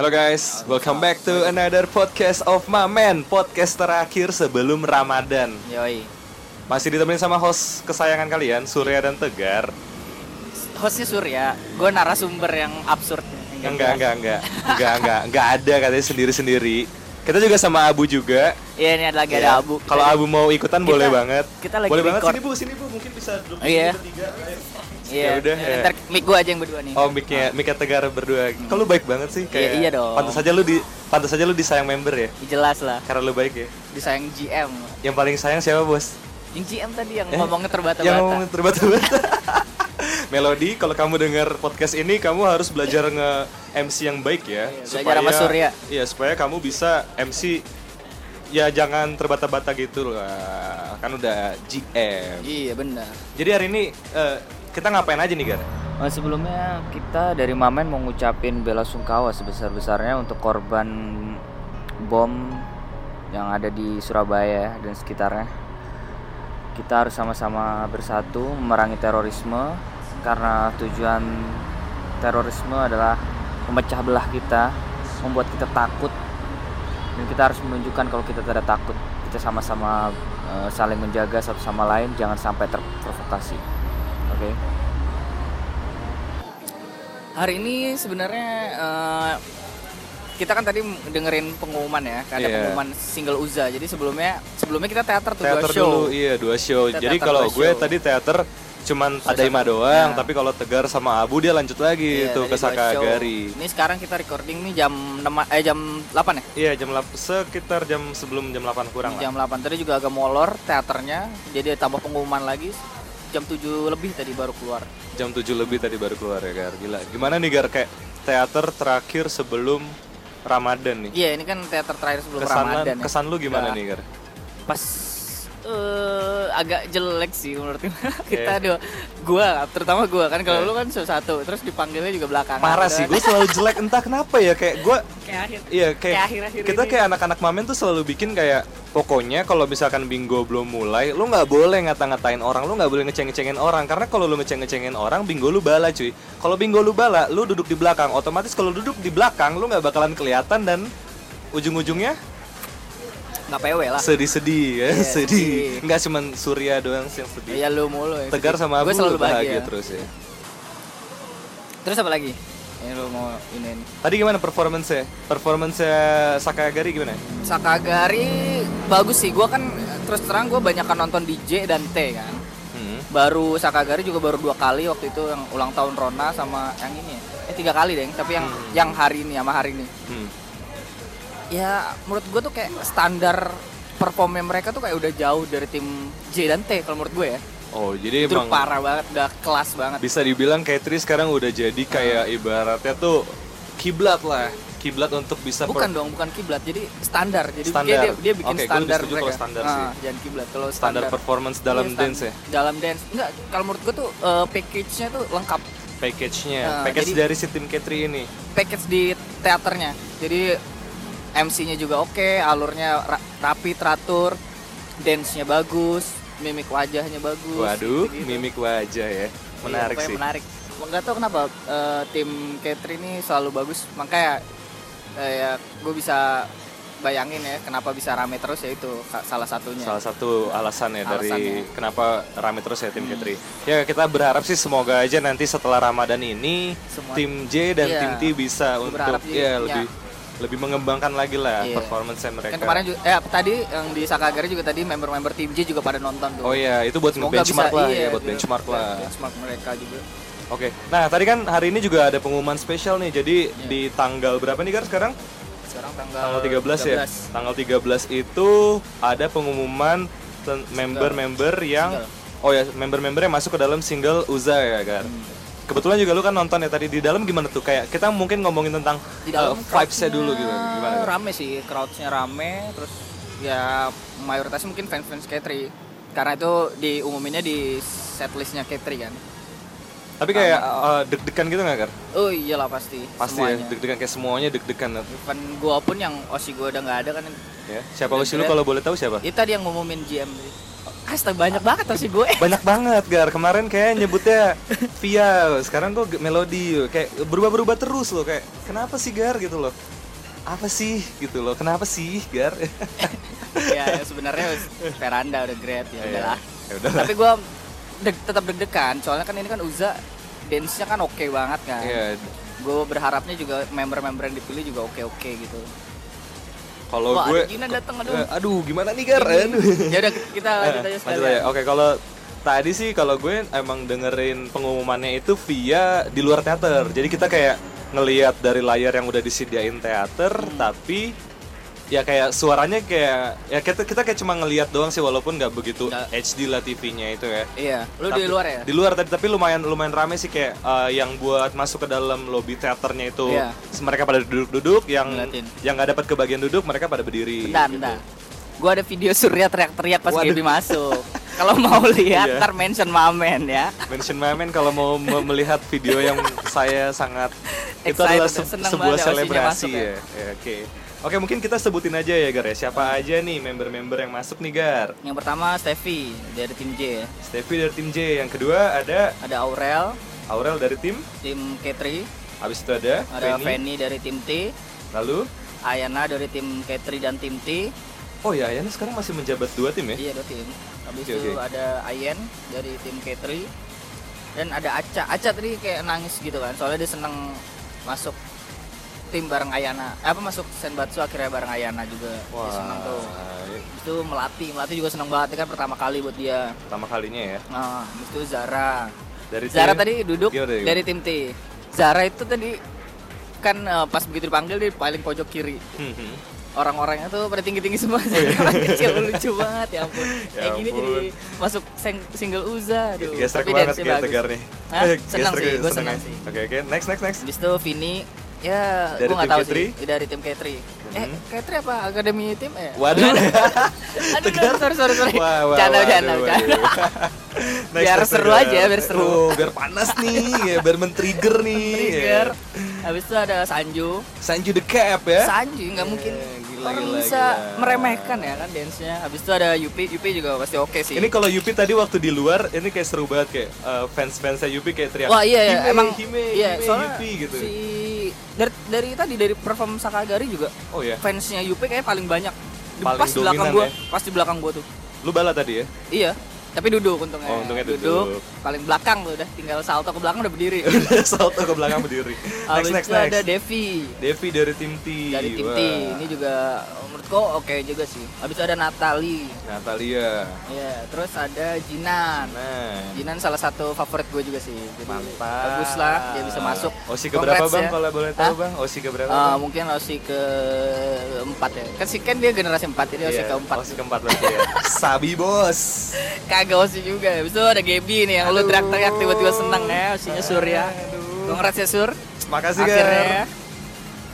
Halo guys, welcome back to another podcast of Mamen Podcast terakhir sebelum Ramadan Yoi. Masih ditemenin sama host kesayangan kalian, Surya dan Tegar Hostnya Surya, gue narasumber yang absurd. Enggak, enggak, enggak Enggak, enggak, enggak ada katanya sendiri-sendiri Kita juga sama Abu juga Iya ini ada lagi Ya, ada Abu. Kalau Abu mau ikutan Kita- boleh banget kita lagi Boleh banget, record. sini Bu, sini Bu, mungkin bisa duduk Oh, iya. bertiga ayo. Iya. Ya udah, ya. Ntar mic gue aja yang berdua nih. Oh, mic-nya, mic Tegar berdua Kalau lu baik banget sih kayak iya dong. Pantas aja lu di pantas aja lu disayang member ya Jelas lah. Karena lu baik ya Disayang GM. Yang paling sayang siapa bos? Yang GM tadi yang Eh? ngomongnya terbata-bata. Yang ngomong terbata-bata. Melody, kalau kamu dengar podcast ini, kamu harus belajar nge MC yang baik ya. Iya, belajar sama Surya. Iya, supaya kamu bisa MC ya jangan terbata-bata gitu lah. Kan udah GM. Iya benar. Jadi hari ini eh, kita ngapain aja nih, Gar? Oh, sebelumnya kita dari Mamen mau bela sungkawa sebesar-besarnya untuk korban bom yang ada di Surabaya dan sekitarnya. Kita harus sama-sama bersatu memerangi terorisme karena tujuan terorisme adalah memecah belah kita, membuat kita takut dan kita harus menunjukkan kalau kita tidak takut. Kita sama-sama eh, saling menjaga satu sama lain, jangan sampai terprovokasi. Oke. Hari ini sebenarnya eh, kita kan tadi dengerin pengumuman ya, ada Iya. pengumuman single Uza. Jadi sebelumnya sebelumnya kita teater tuh Teater dua show. dulu, iya dua show. Kita Jadi kalau gue show. tadi teater cuman Susah. Tadaima doang, Nah. tapi kalau Tegar sama Abu dia lanjut lagi Iya, itu ke. Sakagari. Ini sekarang kita recording nih jam 6 eh jam 8 ya? Iya jam lap- sekitar jam sebelum jam 8 kurang lah. Jam 8 tadi juga agak molor teaternya. Jadi tambah pengumuman lagi jam 7 lebih tadi baru keluar. Jam 7 lebih tadi baru keluar ya Gar. Gila. Gimana nih Gar kayak teater terakhir sebelum Ramadan nih. Iya, ini kan teater terakhir sebelum Kesan, Ramadan ya. kesan lu gimana Nah, nih Gar? Pas eh agak jelek sih menurut gue. kita Iya. dua gua terutama gua kan kalau Iya. lu kan satu terus dipanggilnya juga belakangan. Parah sih, gue selalu jelek entah kenapa ya kayak gue kayak akhir Iya kayak, Kayak akhir-akhir kita ini. kayak anak-anak mamen tuh selalu bikin kayak pokoknya kalau misalkan bingo belum mulai lu nggak boleh ngata-ngatain orang lu nggak boleh ngeceng-ngecengin orang karena kalau lu ngeceng-ngecengin orang bingo lu bala cuy kalau bingo lu bala lu duduk di belakang otomatis kalau duduk di belakang lu nggak bakalan kelihatan dan ujung-ujungnya nggak PW lah. sedih-sedih ya Iya, sedih nggak cuman Surya doang sih yang sedih Iya lu mulu ya. Tegar sama Gue selalu bahagia bahagia. terus ya Terus apa lagi? Ini lu mau ini. tadi gimana performance-nya performance-nya Sakagari gimana Sakagari bagus sih. Gua kan terus terang gue banyak kan nonton DJ dan T kan. hmm. Baru Sakagari juga baru dua kali waktu itu yang ulang tahun Rona sama yang ini ya. Eh tiga kali deh, tapi yang Hmm. yang hari ini sama hari ini. Hmm. Ya menurut gue tuh kayak standar performnya mereka tuh kayak udah jauh dari tim J dan T kalau menurut gue ya. oh jadi Itu emang parah banget, udah kelas banget. bisa dibilang Katri sekarang udah jadi kayak ibaratnya tuh kiblat lah kiblat untuk bisa Bukan dong, bukan kiblat. Jadi standar. Jadi Standar. dia, dia, dia bikin lebih standar setuju mereka. kalau standar Ah, sih. Jangan kiblat. Kalau standar standar, performance dalam Iya, dance ya Dalam dance. Enggak, kalau menurut gue tuh eh, package-nya tuh lengkap. package-nya Nah, package jadi- dari si tim Katri ini Package di teaternya. Jadi MC-nya juga oke, alurnya ra- rapi, teratur, dance-nya bagus, mimik wajahnya bagus. waduh gitu-gitu. mimik wajah ya menarik Iya, sih Menarik. Enggak tahu kenapa eh, tim Katri ini selalu bagus. Makanya eh, ya gue bisa bayangin ya kenapa bisa rame terus ya itu salah satunya. salah satu alasan ya dari Alasannya. kenapa rame terus ya tim Hmm. Katri ya kita berharap sih semoga aja nanti setelah Ramadan ini Semua- tim J dan Iya. tim T bisa Gua untuk ya lebih lebih mengembangkan lagi lah Iya. performance mereka Kan kemarin juga, eh tadi yang di Sakagari juga tadi member-member tim J juga pada nonton tuh. Oh iya, itu buat Semoga benchmark bisa- lah iya, ya, buat benchmark lah. Benchmark mereka juga. Oke. Nah, tadi kan hari ini juga ada pengumuman spesial nih. Jadi Iya. di tanggal berapa nih, Gar, sekarang? Sekarang tanggal, Tanggal 13, ya. Tanggal 13 itu ada pengumuman member-member yang Single. Oh ya, member-member yang masuk ke dalam single Uza ya, Gar. Hmm. Kebetulan juga lu kan nonton ya tadi di dalam gimana tuh? Kayak kita mungkin ngomongin tentang Di dalam uh, vibes-nya dulu gitu. Gimana? Rame sih, crowd-nya rame, terus ya mayoritasnya mungkin fans-fans Katri. Karena itu diumuminnya di setlistnya Katri kan. Tapi kayak uh, deg-degan gitu nggak, Gar? Oh iyalah pasti. Pasti semuanya. ya, deg-degan kayak semuanya deg-degan. Even gua pun yang Osi gua udah nggak ada kan. Ya. Siapa usia lu kalau boleh tahu siapa? Itu tadi yang ngumumin GM. Astaga banyak banget tuh sih gue. Banyak banget Gar. Kemarin kayak nyebutnya Via, sekarang kok melodi kayak berubah-berubah terus loh kayak kenapa sih Gar gitu loh. Apa sih gitu loh. Kenapa sih Gar? ya sebenarnya veranda udah great ya udahlah. Ya udah. Tapi gue deg- tetap deg-degan soalnya kan ini kan Uza dance-nya kan oke banget kan. Iya. Gue berharapnya juga member-member yang dipilih juga oke-oke gitu. Kalau gue Gina datang aduh. Eh, aduh gimana nih Gar? Aduh. ya udah kita lanjut aja Lanjut sekalian. aja. Oke, kalau tadi sih kalau gue emang dengerin pengumumannya itu via di luar teater. Jadi kita kayak ngelihat dari layar yang udah disediain teater, Hmm. tapi ya kayak suaranya kayak ya kita kita kayak cuma ngelihat doang sih walaupun nggak begitu Nggak. HD lah TV-nya itu ya. Iya, lu di Tapi- luar ya? Di luar tadi tapi lumayan lumayan rame sih kayak eh, yang buat masuk ke dalam lobby teaternya itu Iya. mereka pada duduk-duduk yang Ngeliatin. yang nggak dapat kebagian duduk mereka pada berdiri. Bentar, gitu. bentar. Gua ada video Surya teriak-teriak pas Waduh. Gaby masuk. Kalau mau lihat, Iya. ntar mention Mamen ya. Mention Mamen kalau mau me- melihat video yang saya sangat itu adalah se- sebuah ya, selebrasi ya. ya. Ya, Oke. Oke, mungkin kita sebutin aja ya Gar ya. Siapa aja nih member-member yang masuk nih Gar? Yang pertama Steffi dari tim J ya. Steffi dari tim J. Yang kedua ada Ada Aurel, Aurel dari tim. tim K3. Habis itu ada Ada Feni. Feni dari tim T. Lalu Ayana dari tim K3 dan tim T. Oh ya, Ayana sekarang masih menjabat dua tim ya? Iya, dua tim. Habis Oke, itu oke. ada Ayen dari tim K3. Dan ada Aca. Aca tadi kayak nangis gitu kan. Soalnya dia seneng masuk tim bareng Ayana. Eh, apa masuk Senbatsu akhirnya bareng Ayana juga. Dia seneng tuh. itu melatih melatih juga seneng banget kan pertama kali buat dia pertama kalinya ya. nah itu Zara Dari Zara tim- tadi duduk Gimana, gimana? dari tim T Zara itu tadi kan eh, pas begitu dipanggil dia paling pojok kiri Hmm, orang-orangnya tuh pada tinggi-tinggi semua Oh, iya. orang kecil lucu banget ya ampun Ya kayak gini jadi masuk sing- single Uza aduh Gesrek tapi banget kayak tegar nih. Hah? Senang sih gue senang ya. sih Oke, oke. Next, next, next. Habis itu Vini ya Dari gue nggak tim tahu K3? sih dari tim K3 eh Mhm. K3 apa akademi tim eh Waduh. aduh sorry sorry sorry Wah, wah, canda waduh, canda waduh. Next, Biar seru aja, biar seru. Oh, biar panas nih, ya, biar men-trigger nih. trigger Ya. habis itu ada Sanju Sanju the Cap ya. Sanju nggak mungkin gila, orang gila, bisa gila. meremehkan ya kan dance-nya habis itu ada Yupi Yupi juga pasti oke sih Ini kalau Yupi tadi waktu di luar ini kayak seru banget kayak eh, fans-fansnya Yupi kayak teriak. Wah iya ya "Hime, emang Hime, iya Hime, soalnya Yupi gitu. si dari dari tadi dari perform Sakagari juga Oh ya. fansnya Yupi kayak paling banyak Paling pas di belakang gua ya? pas di belakang gua tuh Lu bala tadi ya? iya tapi duduk untungnya Oh, untungnya duduk. paling belakang tuh udah tinggal salto ke belakang udah berdiri Salto ke belakang berdiri. Next, next, itu ada next. Devi Devi dari tim T. dari tim Wah. T ini juga menurutku oke juga sih habis itu ada Natali Natalia. ya terus ada Jinan Nah. Jinan salah satu favorit gue juga sih jadi Mantap. bagus lah dia bisa masuk Osi ke berapa bang ya. kalau boleh tahu Hah? bang? Osi ke berapa? Ah, Bang? mungkin Osi ke empat ya kan sih kan dia generasi empat jadi Osi Iya, keempat Osi keempat berarti ya. Sabi bos. Kagak Osi juga habis itu ada Gaby nih yang lu teriak-teriak tiba-tiba seneng ya Osinya Surya congrats ya Sur Makasih akhirnya ya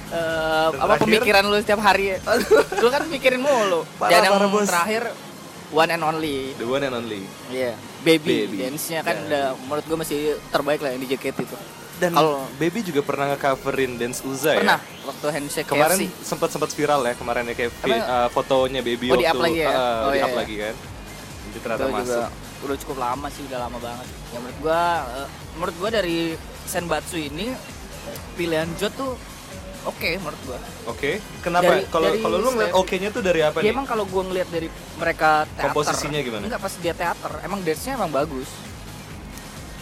eh, Dan apa terakhir? pemikiran lu setiap hari ya lu kan mikirin mulu Parah, dan yang parah, bos. terakhir one and only The one and only. Iya, baby, Baby. dance-nya kan Ya. udah menurut gue masih terbaik lah yang di JKT itu. Dan Kalau- Baby juga pernah nge-coverin Dance Uza Pernah ya? waktu handshake Kemarin KFC. sempat sempat viral ya kemarin ya kayak Apa? uh, fotonya Baby Oh, di waktu up lagi ya? uh, Oh, di iya, up iya. lagi kan. Jadi ternyata Itu masuk. juga udah cukup lama sih, udah lama banget. Ya menurut gua eh, menurut gua dari Senbatsu ini pilihan Jo tuh oke menurut gua. Oke. Kenapa? Dari- Kalau kalau lu ngeliat oke-nya tuh dari apa Ya nih? emang kalau gua ngeliat dari mereka teater Komposisinya gimana? Enggak pas dia teater, emang dance-nya emang bagus.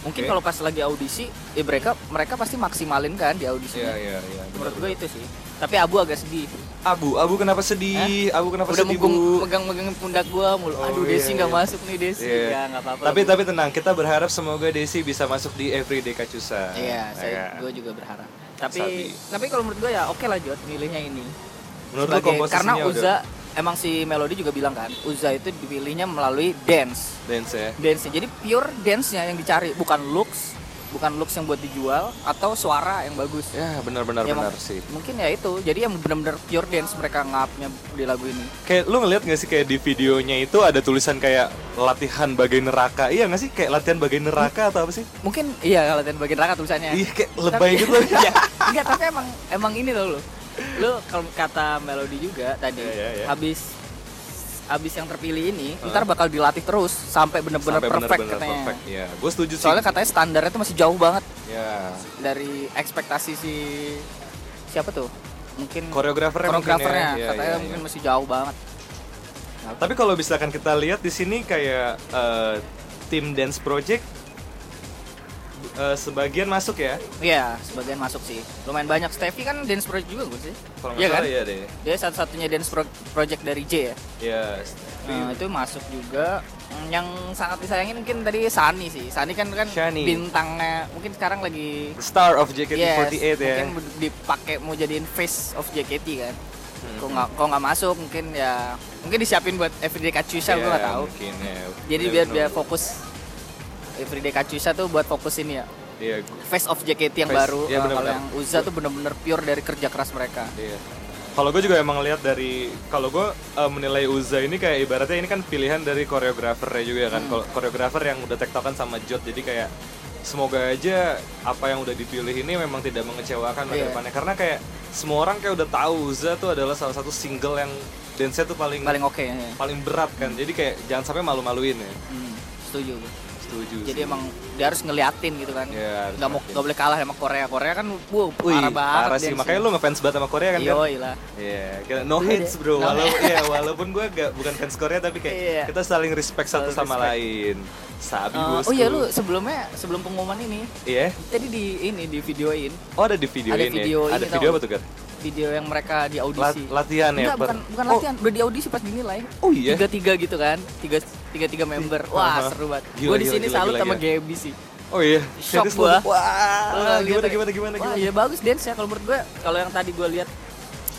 Mungkin Oke. kalau pas lagi audisi, ya mereka mereka pasti maksimalin kan di audisinya. Iya, iya, iya. Menurut gue itu sih. Tapi Abu agak sedih. Abu, Abu kenapa sedih? Abu kenapa Udah sedih, megang, Bu? megang-megang pundak gua mulu. Oh, Aduh, iya, Desi nggak iya. masuk nih Desi. Iya. Ya nggak apa-apa. Tapi lah, Bu. tapi tenang, kita berharap semoga Desi bisa masuk di Everyday Kacusa. Iya, saya Ya gue juga berharap. Tapi Sabi. tapi kalau menurut gue ya oke lah Jod milihnya ini. Menurut Sebagai- komposisinya karena udah Uza emang si Melody juga bilang kan, Uza itu dipilihnya melalui dance. dance ya. Dance jadi pure dance-nya yang dicari, bukan looks, bukan looks yang buat dijual atau suara yang bagus. Ya, benar-benar Ya, benar sih. Mungkin ya itu. Jadi yang benar-benar pure dance mereka ngapnya di lagu ini. Kayak lu ngeliat gak sih kayak di videonya itu ada tulisan kayak latihan bagai neraka. Iya gak sih? Kayak latihan bagai neraka atau apa sih? Mungkin iya latihan bagian neraka tulisannya. Iya kayak lebay Tapi- gitu. Iya. Enggak, tapi emang emang ini loh lo. Lu kalau kata melodi juga tadi Iya, iya, iya. habis abis yang terpilih ini ntar bakal dilatih terus sampai bener-bener Sampai perfect bener-bener katanya perfect. Ya, gue setuju sih. soalnya katanya standarnya tuh masih jauh banget ya. dari ekspektasi si siapa tuh mungkin Koreografernya mungkin koreografernya ya. Iya, katanya iya, mungkin iya. masih jauh banget Tapi kalau misalkan kita lihat di sini kayak eh, tim dance project eh, sebagian masuk ya. Iya, sebagian masuk sih. Lumayan banyak. Steffi kan dance project juga gue sih. Kalau Iya kan? ya deh. Dia satu-satunya dance pro- project dari J ya. Ya. Nah, itu masuk juga. Hmm, Yang sangat disayangin mungkin tadi Sani sih. Sani kan kan Shani. bintangnya mungkin sekarang lagi Star of JKT48 Yes, ya. mungkin dipakai mau jadiin face of JKT kan. Hmm. Kok nggak kok nggak masuk mungkin ya mungkin disiapin buat Everyday Kachusa gue Ya, nggak tahu. Mungkin ya. Jadi biar biar fokus Everyday Kachusa tuh buat fokus ini ya. Iya, gu- Face of JKT yang Face, baru. iya Nah, kalau benar-benar. yang Uza tuh bener-bener pure dari kerja keras mereka. Iya. Kalau gue juga emang lihat dari kalau gue eh, menilai Uza ini kayak ibaratnya ini kan pilihan dari koreografernya juga kan. Hmm. Kalau koreografer yang udah tektokan sama Jot jadi kayak semoga aja apa yang udah dipilih ini memang tidak mengecewakan Iya. depannya karena kayak semua orang kayak udah tahu Uza tuh adalah salah satu single yang dance-nya tuh paling Paling oke ya. paling berat kan. Jadi kayak jangan sampai malu-maluin ya. Hmm, setuju gue. Setuju Jadi sih. emang dia harus ngeliatin gitu kan. Iya, harus Nggak mau nggak boleh kalah sama Korea. Korea kan wow, Wih, parah banget. parah sih. Makanya lu ngefans banget sama Korea kan? kan? Yoi lah. Iya, kita no Iya hates bro. No Walaupun iya, walaupun gue gak bukan fans Korea tapi kayak Iya. kita saling respect satu Saling sama respect. lain. Sabi Uh, bosku. oh iya lu sebelumnya sebelum pengumuman ini Iya. tadi di ini di videoin Oh ada di video Ada ini. video ada ini, video apa tuh kan? video yang mereka di Lat- audisi. latihan ya. Enggak, per- bukan bukan Oh, latihan, udah di audisi pas dinilai. Oh iya. Tiga tiga gitu kan, tiga tiga tiga member. Wah seru banget. Gue di sini salut gila, sama gila. Gaby sih. Oh iya. Shock gua. Wah. Lu gimana, lihat- gimana gimana Wah gimana? iya bagus dance ya kalau menurut gue. Kalau yang tadi gue lihat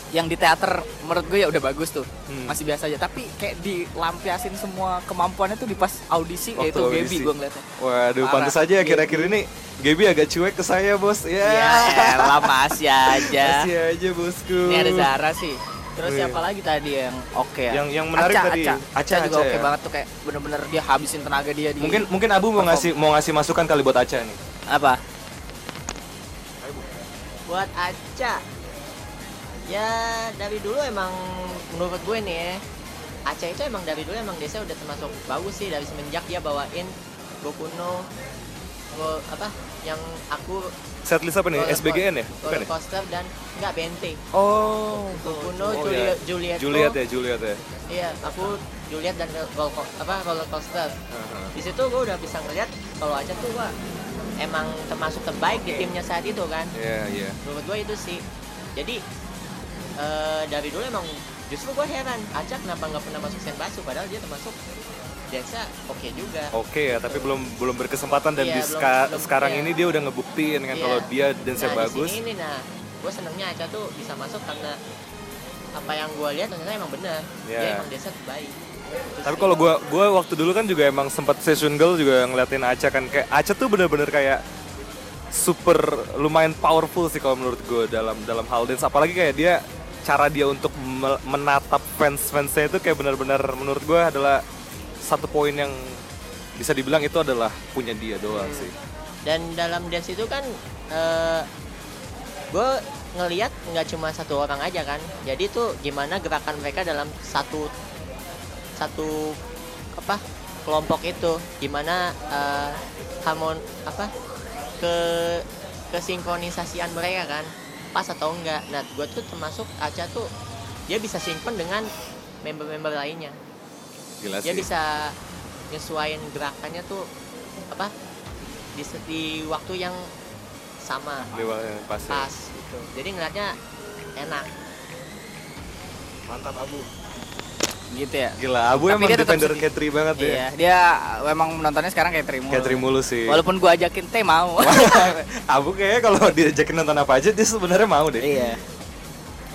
yang di teater menurut gue ya udah bagus tuh Hmm. masih biasa aja tapi kayak dilampiasin semua kemampuannya tuh di pas audisi Waktu yaitu Gaby gue ngeliatnya Waduh, Parah. pantas aja akhir-akhir ini Gaby agak cuek ke saya bos. Ya. ya elah masih aja Masih aja bosku. ini ada Zara sih terus Wih. siapa lagi tadi yang oke ya Yang- yang menarik Aca, tadi, Aca, Aca, Aca juga Aca oke ya. banget tuh kayak bener-bener dia habisin tenaga dia di Mungkin mungkin Abu mau Perform. ngasih mau ngasih masukan kali buat Aca nih. apa buat Aca ya dari dulu emang menurut gue nih ya Aca itu emang dari dulu emang desa udah termasuk bagus sih dari semenjak dia bawain Goku no Apa yang aku Setlist apa nih? roller SBGN ya? Bukan roller coaster dan enggak Bente Oh. Goku no Oh, Juliet iya. Juliet Juliet ya, Juliet ya. iya aku Juliet dan roller, co- apa roller coaster di situ gue udah bisa ngeliat kalau Aca tuh wah emang termasuk terbaik di timnya saat itu kan Iya, iya. menurut gue itu sih jadi eh, dari dulu emang justru gue heran Aca kenapa nggak pernah masuk Senbatsu padahal dia termasuk Densa oke juga Oke ya, tapi belum belum berkesempatan dan di Iya, belum- ska- belum, sekarang iya. ini dia udah ngebuktiin kan Iya. kalau dia dance-nya nah, bagus. di sini ini nah gue senengnya Aca tuh bisa masuk karena apa yang gue lihat ternyata emang benar Iya. dia emang Densa terbaik Itu Tapi kalau gua gua waktu dulu kan juga emang sempat session girl juga ngeliatin Aca kan kayak Aca tuh bener-bener kayak super lumayan powerful sih kalau menurut gue dalam dalam hal dance apalagi kayak dia cara dia untuk me- menatap fans fansnya itu kayak benar-benar menurut gue adalah satu poin yang bisa dibilang itu adalah punya dia doang sih. dan dalam dance itu kan eh gue ngelihat nggak cuma satu orang aja kan. Jadi tuh gimana gerakan mereka dalam satu satu apa kelompok itu. Gimana eh, harmon apa ke kesinkronisasian mereka kan. Pas atau enggak. Nah gue tuh termasuk Aca tuh dia bisa sinkron dengan member-member lainnya Gila dia sih. bisa nyesuaiin gerakannya tuh apa di, di waktu yang sama Lewat yang pas. ya. pas gitu jadi ngeliatnya enak Mantap Abu. gitu ya Gila, Abu Tapi emang dia defender. Katri banget ya. iya dia memang menontonnya sekarang kayak terima Katri mulu sih. walaupun gue ajakin teh mau Abu kayaknya kalau diajakin nonton apa aja dia sebenarnya mau deh. iya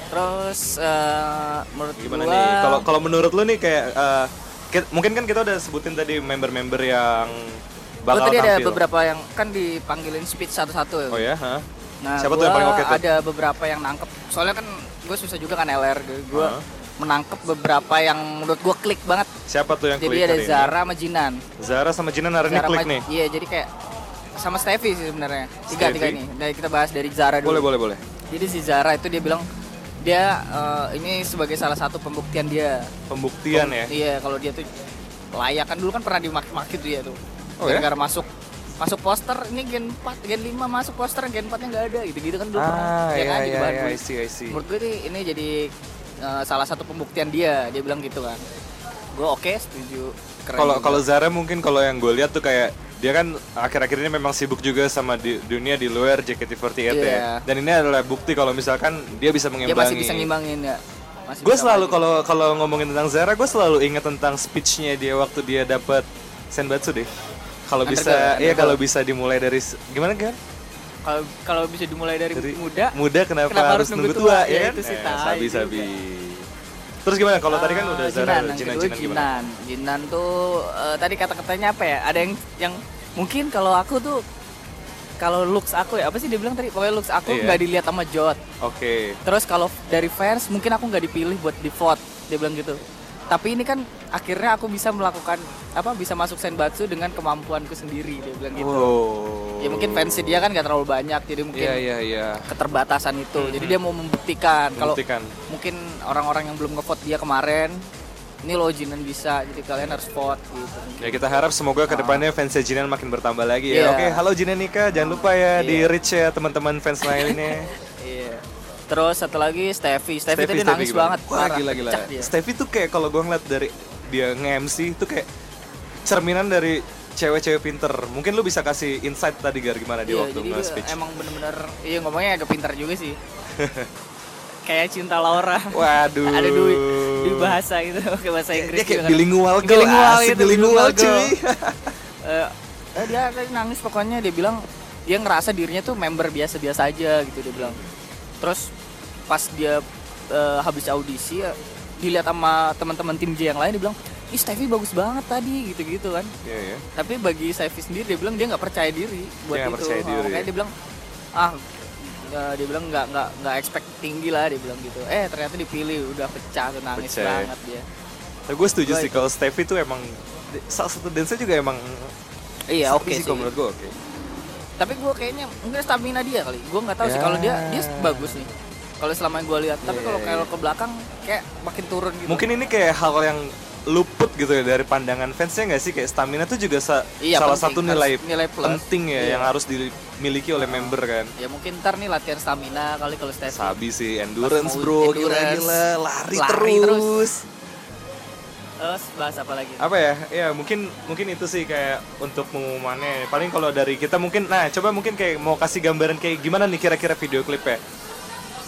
terus eh, menurut Gimana gua nih? Kalau kalau menurut lu nih kayak eh, ki- mungkin kan kita udah sebutin tadi member-member yang gua bakal tadi ada tampil. beberapa yang kan dipanggilin speech satu-satu Oh ya, hah? Nah, Siapa tuh yang paling oke tuh? Ada beberapa yang nangkep. Soalnya kan gue susah juga kan LR. Gue Heeh. menangkep beberapa yang menurut gue klik banget. Siapa tuh yang jadi klik ada hari ini? Zara sama Jinan. Zara sama Jinan hari ini Zara klik nih. Iya, jadi kayak sama Steffi sih sebenarnya. Tiga Steffi? tiga ini. Dari kita bahas dari Zara dulu. Boleh, boleh, boleh. Jadi si Zara itu dia bilang dia eh, ini sebagai salah satu pembuktian dia Pembuktian ya. iya kalau dia tuh layak kan dulu kan pernah dimaki-maki tuh dia tuh Oh ya? gara-gara masuk masuk poster ini gen 4 gen 5 masuk poster gen 4 nya nggak ada gitu-gitu kan dulu pernah Ah, ya iya kan jadi iya bahan iya, bully. I see I see. menurut gue nih ini jadi eh, salah satu pembuktian dia dia bilang gitu kan gue oke setuju Keren Kalau kalau Zara mungkin kalau yang gue lihat tuh kayak dia kan akhir-akhir ini memang sibuk juga sama di dunia di luar JKT48 ya. Iya. Dan ini adalah bukti kalau misalkan dia bisa dia mengimbangi. masih bisa ngimbangin ya Gue selalu kalau kalau ngomongin tentang Zara, gue selalu ingat tentang speechnya dia waktu dia dapat Senbatsu deh. Kalau bisa, iya undergo. kalau bisa dimulai dari gimana kan? kalau kalau bisa dimulai dari, Dari muda Muda kenapa, Kenapa harus nunggu tua, tua? ya Ya, kan? itu sih Eh, tai sabi juga. sabi. Terus gimana? Kalau tadi kan udah Ah, Zara, Jinan, Jinan, Jinan? Jinan. Jinan tuh eh, tadi kata-katanya apa ya? Ada yang yang mungkin kalau aku tuh kalau looks aku ya apa sih dia bilang tadi pokoknya looks aku Iya. nggak dilihat sama Jot. Oke. Terus kalau dari fans mungkin aku nggak dipilih buat di vote dia bilang gitu. Tapi ini kan akhirnya aku bisa melakukan apa bisa masuk senbatsu dengan kemampuanku sendiri dia bilang gitu. Wow. Ya mungkin fans dia kan nggak terlalu banyak jadi mungkin Iya iya iya. keterbatasan itu. Mhm. Jadi dia mau membuktikan kalau Buktikan. mungkin orang-orang yang belum ngevote dia kemarin ini loh Jinan bisa jadi kalian harus vote gitu Ya kita harap semoga ke depannya fans Jinan makin bertambah lagi ya. Iya. Oke, halo Jinan Nika, jangan lupa ya di Iya. reach ya teman-teman fans lainnya. iya terus satu lagi Steffi Steffi, tadi Steffi nangis gimana? banget Wah parah, gila gila. Steffi tuh kayak kalau gue ngeliat dari dia nge-MC itu kayak cerminan dari cewek-cewek pinter. Mungkin lu bisa kasih insight tadi Gar gimana dia iya, waktu jadi dia nge-speech. emang bener-bener iya ngomongnya agak pintar juga sih kayak cinta Laura Waduh. ada di, di bahasa gitu pakai bahasa Inggris Dia kayak juga kan. bilingual girl, Bilingual asik gitu, bilingual cuy. Eh, eh, dia tadi nangis pokoknya dia bilang dia ngerasa dirinya tuh member biasa-biasa aja gitu dia bilang terus pas dia eh, habis audisi ya, dilihat sama teman-teman tim J yang lain dia bilang ih Steffi bagus banget tadi gitu-gitu kan Iya ya. tapi bagi Steffi sendiri dia bilang dia nggak percaya diri buat Dia itu percaya Oh, diri. makanya dia bilang ah eh, dia bilang nggak nggak nggak expect tinggi lah dia bilang gitu eh ternyata dipilih udah pecah tuh nangis Pecah ya. banget dia Tapi gue setuju Gua sih kalau Steffi tuh emang salah satu dance juga emang iya oke sih sih kalau menurut gue oke. tapi gue kayaknya mungkin stamina dia kali gue nggak tahu sih Ya. kalau dia dia bagus nih kalau selama yang gue lihat tapi Iya, kalau iya, kayak iya. ke belakang kayak makin turun gitu Mungkin ini kayak hal yang luput gitu ya dari pandangan fansnya nggak sih kayak stamina tuh juga sa- Iya, salah penting. satu nilai Harus nilai plus. penting ya Iya. yang harus dimiliki oleh member kan. ya mungkin ntar nih latihan stamina kali kalau Steffi Sabi sih endurance bro, endurance, gila-gila lari, lari terus. terus bahas apa lagi Apa ya? Ya mungkin mungkin itu sih kayak untuk pengumumannya. Paling kalau dari kita mungkin, nah coba mungkin kayak mau kasih gambaran kayak gimana nih kira-kira video klipnya.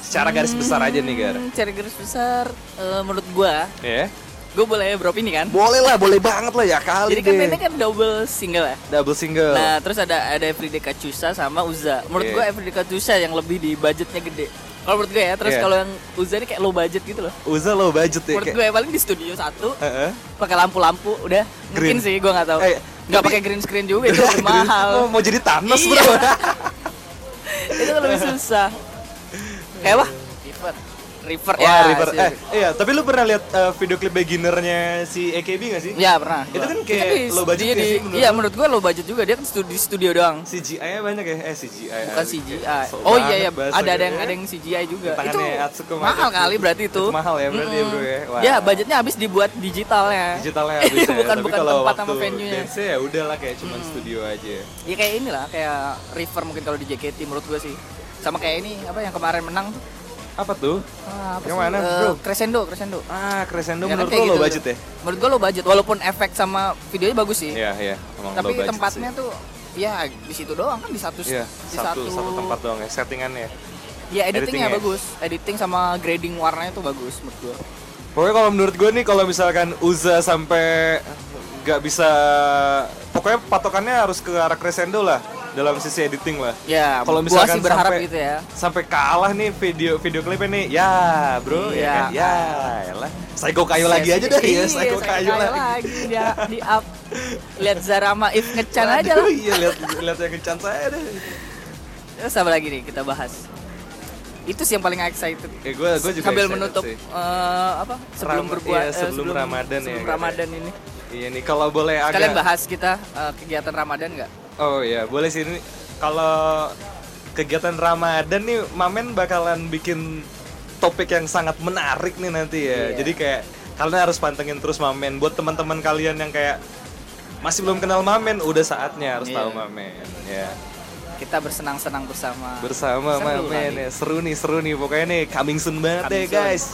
Secara garis besar aja nih Gar. Hmm, Cara garis besar eh, menurut gua, Ya. Gue boleh drop ini kan. Boleh lah, boleh banget lah ya kali Jadi kan deh. ini kan double single ya. Double single. Nah, terus ada ada Everyday Kacusa sama Uza. Menurut Iya. gua Everyday Kacusa yang lebih di budgetnya gede. Kalau menurut gue ya, terus Iya. kalau yang Uza ini kayak low budget gitu loh. Uza low budget ya. Menurut kayak- gue ya, paling di studio satu Heeh. pakai lampu-lampu udah mungkin Green. sih gua nggak tahu. Eh, Nggak tapi- pakai green screen juga itu lebih mahal. Oh, mau jadi Thanos Iya. bro. itu kan lebih susah. Kayak apa? River Wah, ya. River. si Eh, iya, tapi lu pernah lihat eh, video klip beginnernya si AKB gak sih? Ya pernah. Itu kan kayak di- low budget di- sih menurut Iya menurut gua low budget juga dia kan studi studio doang. CGI-nya banyak ya? Eh, CGI. Bukan CGI. kayak sok Oh iya iya ada ada gitu yang ya. ada yang CGI juga. Itu Atsuko mahal kali berarti itu. Itu mahal ya berarti ya, Mm-mm. bro, ya? Wah. Ya budgetnya habis dibuat digitalnya. Digitalnya habis ya. Bukan- Tapi bukan tempat sama venue-nya. dance ya udahlah kayak cuman Hmm. studio aja. Ya kayak inilah kayak River mungkin kalau di JKT menurut gua sih. Sama kayak ini apa yang kemarin menang tuh. Apa tuh? Ah, apa Yang mana, Eh, bro? Crescendo, Crescendo. Ah, Crescendo Ya menurut kayak lo gitu. budget ya? Menurut gua low budget walaupun efek sama videonya bagus sih. Iya, iya. Emang Tapi budget tempatnya sih. tuh ya di situ doang kan di satu Iya, di satu, satu tempat doang ya, settingannya. Ya editingnya Editingnya. bagus, editing sama grading warnanya tuh bagus menurut gua. Pokoknya kalau menurut gue nih kalau misalkan Uza sampai nggak bisa pokoknya patokannya harus ke arah crescendo lah dalam sisi editing lah. Ya, Kalau misalkan sih berharap sampai- gitu ya. Sampai kalah nih video video klipnya nih. Ya, Bro, ya Iya. kan? Ya, elah. Psycho kayu lagi aja deh ya, Iya, Psycho kayu lagi. dia di up. Lihat Zara sama If ngecan aja lah. Iya, lihat lihat yang kencan saya deh. Terus apa lagi nih kita bahas? Itu sih yang paling excited. Ya gue gue juga Sambil excited menutup sih. eh, apa? Sebelum Ram- berbuat iya, eh, sebelum Ramadan ya, sebelum? Ramadan ini. Iya nih kalau boleh agak Kalian bahas kita eh, kegiatan Ramadan nggak? Oh iya, boleh sih ini. Kalau kegiatan Ramadan nih, Mamen bakalan bikin topik yang sangat menarik nih nanti ya. Iya. Jadi kayak kalian harus pantengin terus Mamen. Buat teman-teman kalian yang kayak masih belum kenal Mamen, udah saatnya harus Iya. tahu Mamen. Ya. Kita bersenang-senang bersama. Bersama Seru Mamen ya. Seru nih, seru nih. Pokoknya nih coming soon banget Coming deh, soon. guys.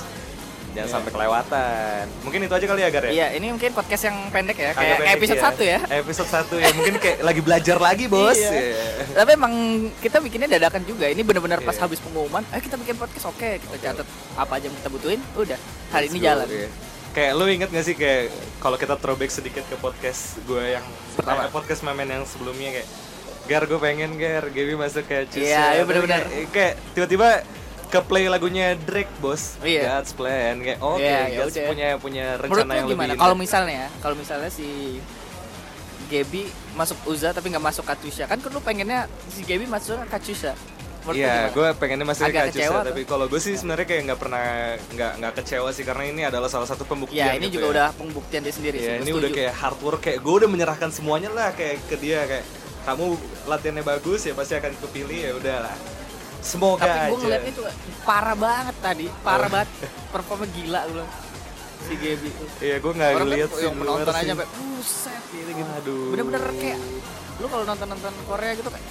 Jangan Iya. sampai kelewatan. Mungkin itu aja kali ya, Gar ya? Iya, ini mungkin podcast yang pendek ya, kayak, kayak pendek episode 1 ya. Episode 1 ya. Mungkin kayak lagi belajar lagi, Bos. Iya. Iya. Tapi emang kita bikinnya dadakan juga. Ini benar-benar pas Iya. habis pengumuman, ayo kita bikin podcast. Oke, kita catat apa aja yang kita butuhin. Udah, hari Let's ini go, jalan. iya. Kayak lu inget gak sih kayak kalau kita throwback sedikit ke podcast gue yang Pertama. podcast Mamen yang sebelumnya kayak Gar gue pengen Gar, Gaby masuk kayak Iya, iya, Tapi bener-bener. kayak tiba-tiba ke play lagunya Drake bos Iya. God's plan kayak oke Iya, ya God's udah. punya punya Menurut rencana lu yang gimana? lebih Kalau misalnya ya, kalau misalnya si Gaby masuk Uza tapi nggak masuk Katusha, kan kan lu pengennya si Gaby masuk Katusha. Menurut Iya, gue pengennya masih Agak Kak Cus kecewa ya, tapi kalau gue sih sebenarnya kayak nggak pernah nggak nggak kecewa sih karena ini adalah salah satu pembuktian. Ya, ini gitu juga ya. udah pembuktian dia sendiri Ya, sih. ini udah kayak hard work kayak gue udah menyerahkan semuanya lah kayak ke dia kayak kamu latihannya bagus ya pasti akan kepilih ya udahlah. Semoga Tapi gue ngeliatnya tuh parah banget tadi, parah Oh. banget. Performnya gila gue. Si Gaby. Iya, gue nggak Orang ngeliat kan sih yang menonton aja sampai buset gitu gitu. Aduh. Bener-bener kayak lu kalau nonton-nonton Korea gitu kayak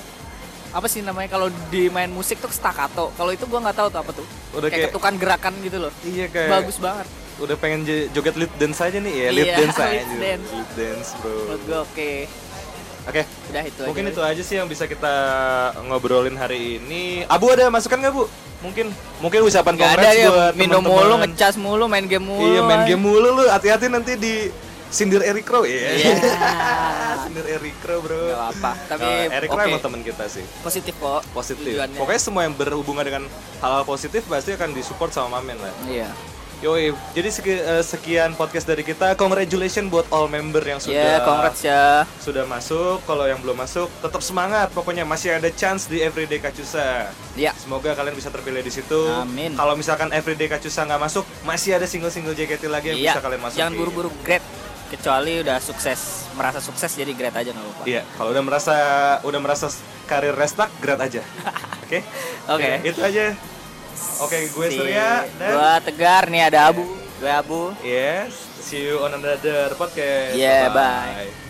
apa sih namanya kalau di main musik tuh staccato. Kalau itu gua nggak tahu tuh apa tuh. Udah kayak, kayak- ketukan gerakan gitu loh. Iya kayak Bagus banget. udah pengen joget lead dance aja nih ya, lead Iya, dance aja. lead dance. Dance, Bro. Menurut oke. Oke. Udah itu Mungkin aja. itu aja sih yang bisa kita ngobrolin hari ini. Abu ada masukan nggak bu? Mungkin mungkin ucapan Gak ada ya buat minum teman-teman. mulu, ngecas mulu, main game mulu. Iya main ay. game mulu lu. Hati-hati nanti di sindir Eric Crow ya. Iya. sindir Eric Crow bro. Gak apa. Tapi Nah, Eric Crow oke. emang teman kita sih. Positif kok. Positif. tujuannya. Pokoknya semua yang berhubungan dengan hal-hal positif pasti akan disupport sama Mamen lah. Iya. Yoi, jadi eh, sekian podcast dari kita. Congratulations buat all member yang sudah Iya, congrats ya. sudah masuk. Kalau yang belum masuk, tetap semangat. Pokoknya masih ada chance di Everyday Kacusa. Iya. Semoga kalian bisa terpilih di situ. Amin. Kalau misalkan Everyday Kacusa nggak masuk, masih ada single-single JKT lagi yang Iya. bisa kalian masukin. Jangan buru-buru grade kecuali udah sukses, merasa sukses jadi grade aja nggak apa-apa. Iya, kalau udah merasa udah merasa karir restart, grad aja. Oke? Oke. Itu aja. Oke, gue Si- Surya dan Gua Tegar nih ada Abu. Gue Abu. Yes, see you on another podcast. Yeah, Bye-bye. bye.